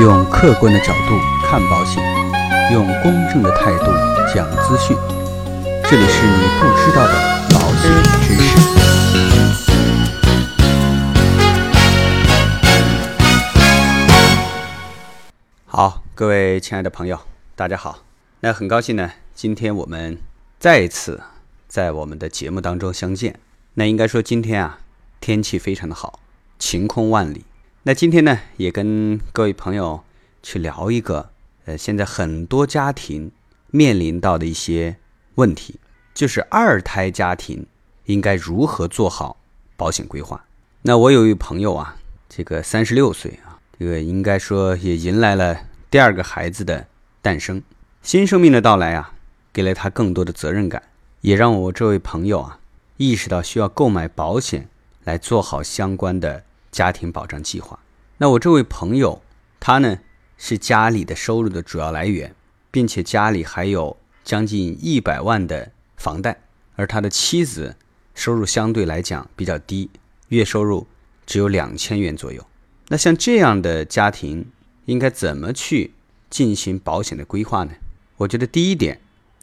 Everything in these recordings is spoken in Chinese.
用客观的角度看保险，用公正的态度讲资讯。这里是你不知道的保险知识。好，各位亲爱的朋友，大家好。那很高兴呢，今天我们再一次在我们的节目当中相见。那应该说今天啊，天气非常的好，晴空万里。那今天呢，也跟各位朋友去聊一个，呃，现在很多家庭面临到的一些问题，就是二胎家庭应该如何做好保险规划。那我有一位朋友啊，这个三十六岁啊，这个应该说也迎来了第二个孩子的诞生，新生命的到来啊，给了他更多的责任感，也让我这位朋友啊意识到需要购买保险来做好相关的。家庭保障计划。那我这位朋友，他呢是家里的收入的主要来源，并且家里还有将近一百万的房贷，而他的妻子收入相对来讲比较低，月收入只有两千元左右。那像这样的家庭，应该怎么去进行保险的规划呢？我觉得第一点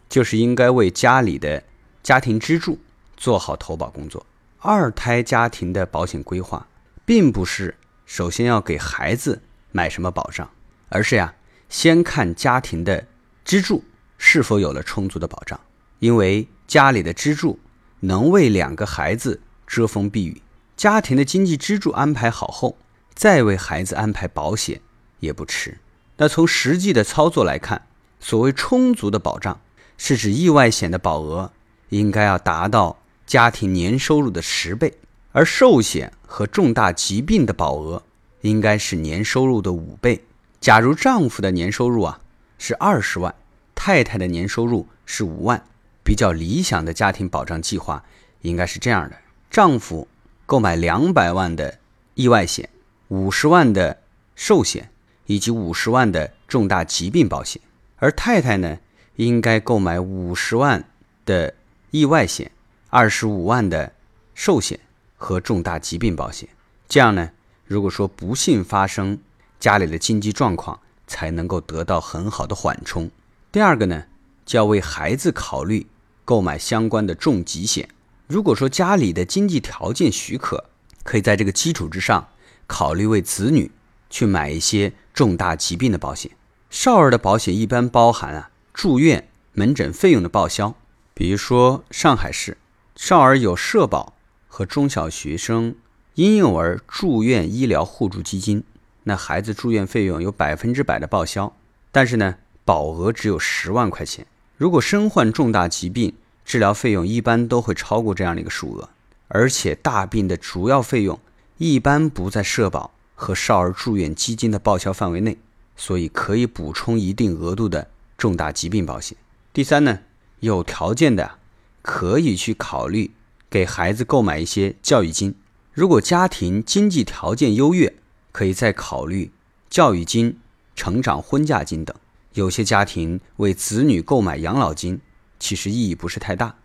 就是应该为家里的家庭支柱做好投保工作。二胎家庭的保险规划。并不是首先要给孩子买什么保障，而是呀，先看家庭的支柱是否有了充足的保障。因为家里的支柱能为两个孩子遮风避雨，家庭的经济支柱安排好后，再为孩子安排保险也不迟。那从实际的操作来看，所谓充足的保障，是指意外险的保额应该要达到家庭年收入的十倍。而寿险和重大疾病的保额应该是年收入的五倍。假如丈夫的年收入啊是二十万，太太的年收入是五万，比较理想的家庭保障计划应该是这样的：丈夫购买两百万的意外险、五十万的寿险以及五十万的重大疾病保险，而太太呢应该购买五十万的意外险、二十五万的寿险。和重大疾病保险，这样呢，如果说不幸发生，家里的经济状况才能够得到很好的缓冲。第二个呢，就要为孩子考虑购买相关的重疾险。如果说家里的经济条件许可，可以在这个基础之上，考虑为子女去买一些重大疾病的保险。少儿的保险一般包含啊住院门诊费用的报销，比如说上海市少儿有社保。和中小学生婴幼儿住院医疗互助基金，那孩子住院费用有百分之百的报销，但是呢，保额只有十万块钱。如果身患重大疾病，治疗费用一般都会超过这样的一个数额，而且大病的主要费用一般不在社保和少儿住院基金的报销范围内，所以可以补充一定额度的重大疾病保险。第三呢，有条件的可以去考虑。给孩子购买一些教育金，如果家庭经济条件优越，可以再考虑教育金、成长婚嫁金等。有些家庭为子女购买养老金，其实意义不是太大。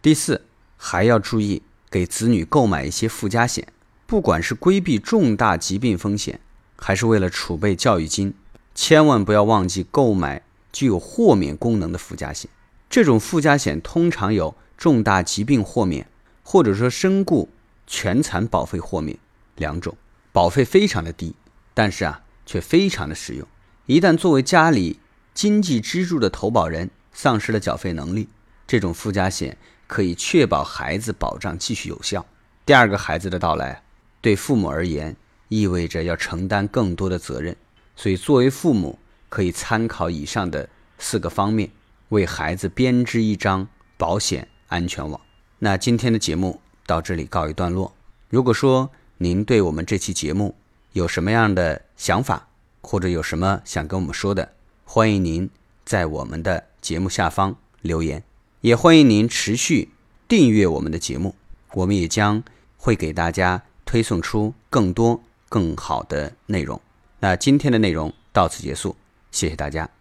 第四，还要注意给子女购买一些附加险，不管是规避重大疾病风险，还是为了储备教育金，千万不要忘记购买具有豁免功能的附加险。这种附加险通常有重大疾病豁免。或者说身故全残保费豁免两种，保费非常的低，但是啊却非常的实用。一旦作为家里经济支柱的投保人丧失了缴费能力，这种附加险可以确保孩子保障继续有效。第二个孩子的到来对父母而言意味着要承担更多的责任，所以作为父母可以参考以上的四个方面，为孩子编织一张保险安全网。那今天的节目到这里告一段落。如果说您对我们这期节目有什么样的想法，或者有什么想跟我们说的，欢迎您在我们的节目下方留言，也欢迎您持续订阅我们的节目，我们也将会给大家推送出更多更好的内容。那今天的内容到此结束，谢谢大家。